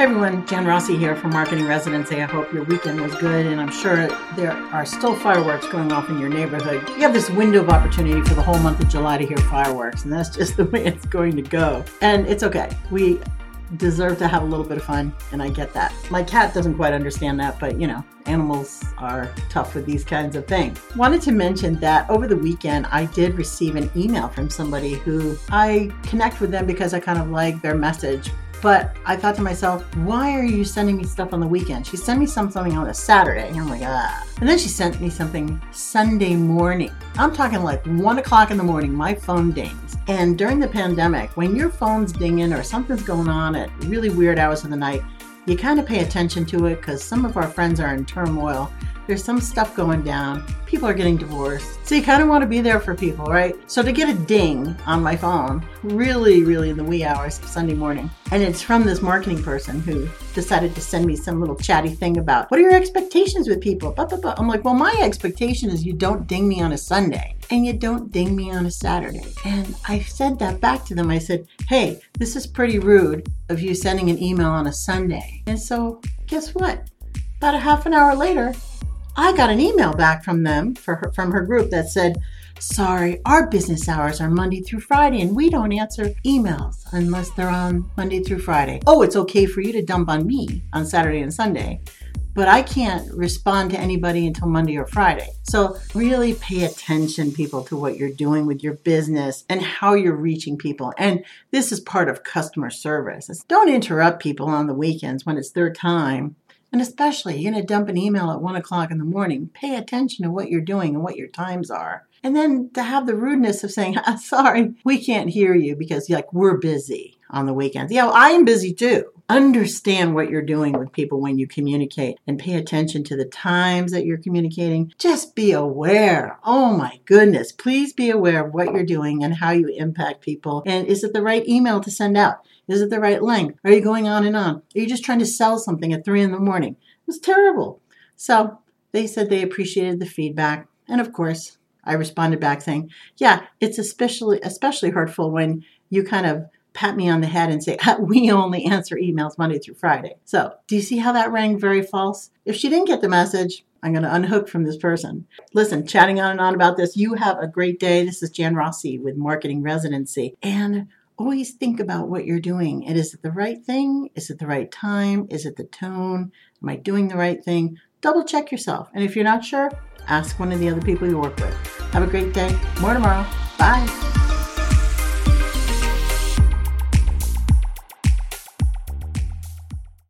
Hey everyone, Jan Rossi here from Marketing Residency. I hope your weekend was good, and I'm sure there are still fireworks going off in your neighborhood. You have this window of opportunity for the whole month of July to hear fireworks, and that's just the way it's going to go. And it's okay. We deserve to have a little bit of fun, and I get that. My cat doesn't quite understand that, but you know, animals are tough with these kinds of things. Wanted to mention that over the weekend, I did receive an email from somebody who I connect with them because I kind of like their message but I thought to myself, why are you sending me stuff on the weekend? She sent me something on a Saturday. And I'm like, ah. And then she sent me something Sunday morning. I'm talking like one o'clock in the morning, my phone dings. And during the pandemic, when your phone's dinging or something's going on at really weird hours of the night, you kind of pay attention to it because some of our friends are in turmoil there's some stuff going down. People are getting divorced. So you kind of want to be there for people, right? So to get a ding on my phone, really, really in the wee hours of Sunday morning, and it's from this marketing person who decided to send me some little chatty thing about what are your expectations with people? I'm like, well, my expectation is you don't ding me on a Sunday and you don't ding me on a Saturday. And I said that back to them. I said, hey, this is pretty rude of you sending an email on a Sunday. And so guess what? About a half an hour later, I got an email back from them her, from her group that said, Sorry, our business hours are Monday through Friday, and we don't answer emails unless they're on Monday through Friday. Oh, it's okay for you to dump on me on Saturday and Sunday, but I can't respond to anybody until Monday or Friday. So, really pay attention, people, to what you're doing with your business and how you're reaching people. And this is part of customer service. Don't interrupt people on the weekends when it's their time and especially, you're going to dump an email at one o'clock in the morning. Pay attention to what you're doing and what your times are. And then to have the rudeness of saying, sorry, we can't hear you because like we're busy on the weekends. Yeah, I am busy too. Understand what you're doing with people when you communicate and pay attention to the times that you're communicating. Just be aware. Oh my goodness. Please be aware of what you're doing and how you impact people. And is it the right email to send out? Is it the right length? Are you going on and on? Are you just trying to sell something at three in the morning? It was terrible. So they said they appreciated the feedback. And of course, I responded back saying, yeah, it's especially especially hurtful when you kind of pat me on the head and say, we only answer emails Monday through Friday. So, do you see how that rang very false? If she didn't get the message, I'm going to unhook from this person. Listen, chatting on and on about this. You have a great day. This is Jan Rossi with Marketing Residency. And always think about what you're doing. And is it the right thing? Is it the right time? Is it the tone? Am I doing the right thing? Double check yourself. And if you're not sure, ask one of the other people you work with. Have a great day. More tomorrow. Bye.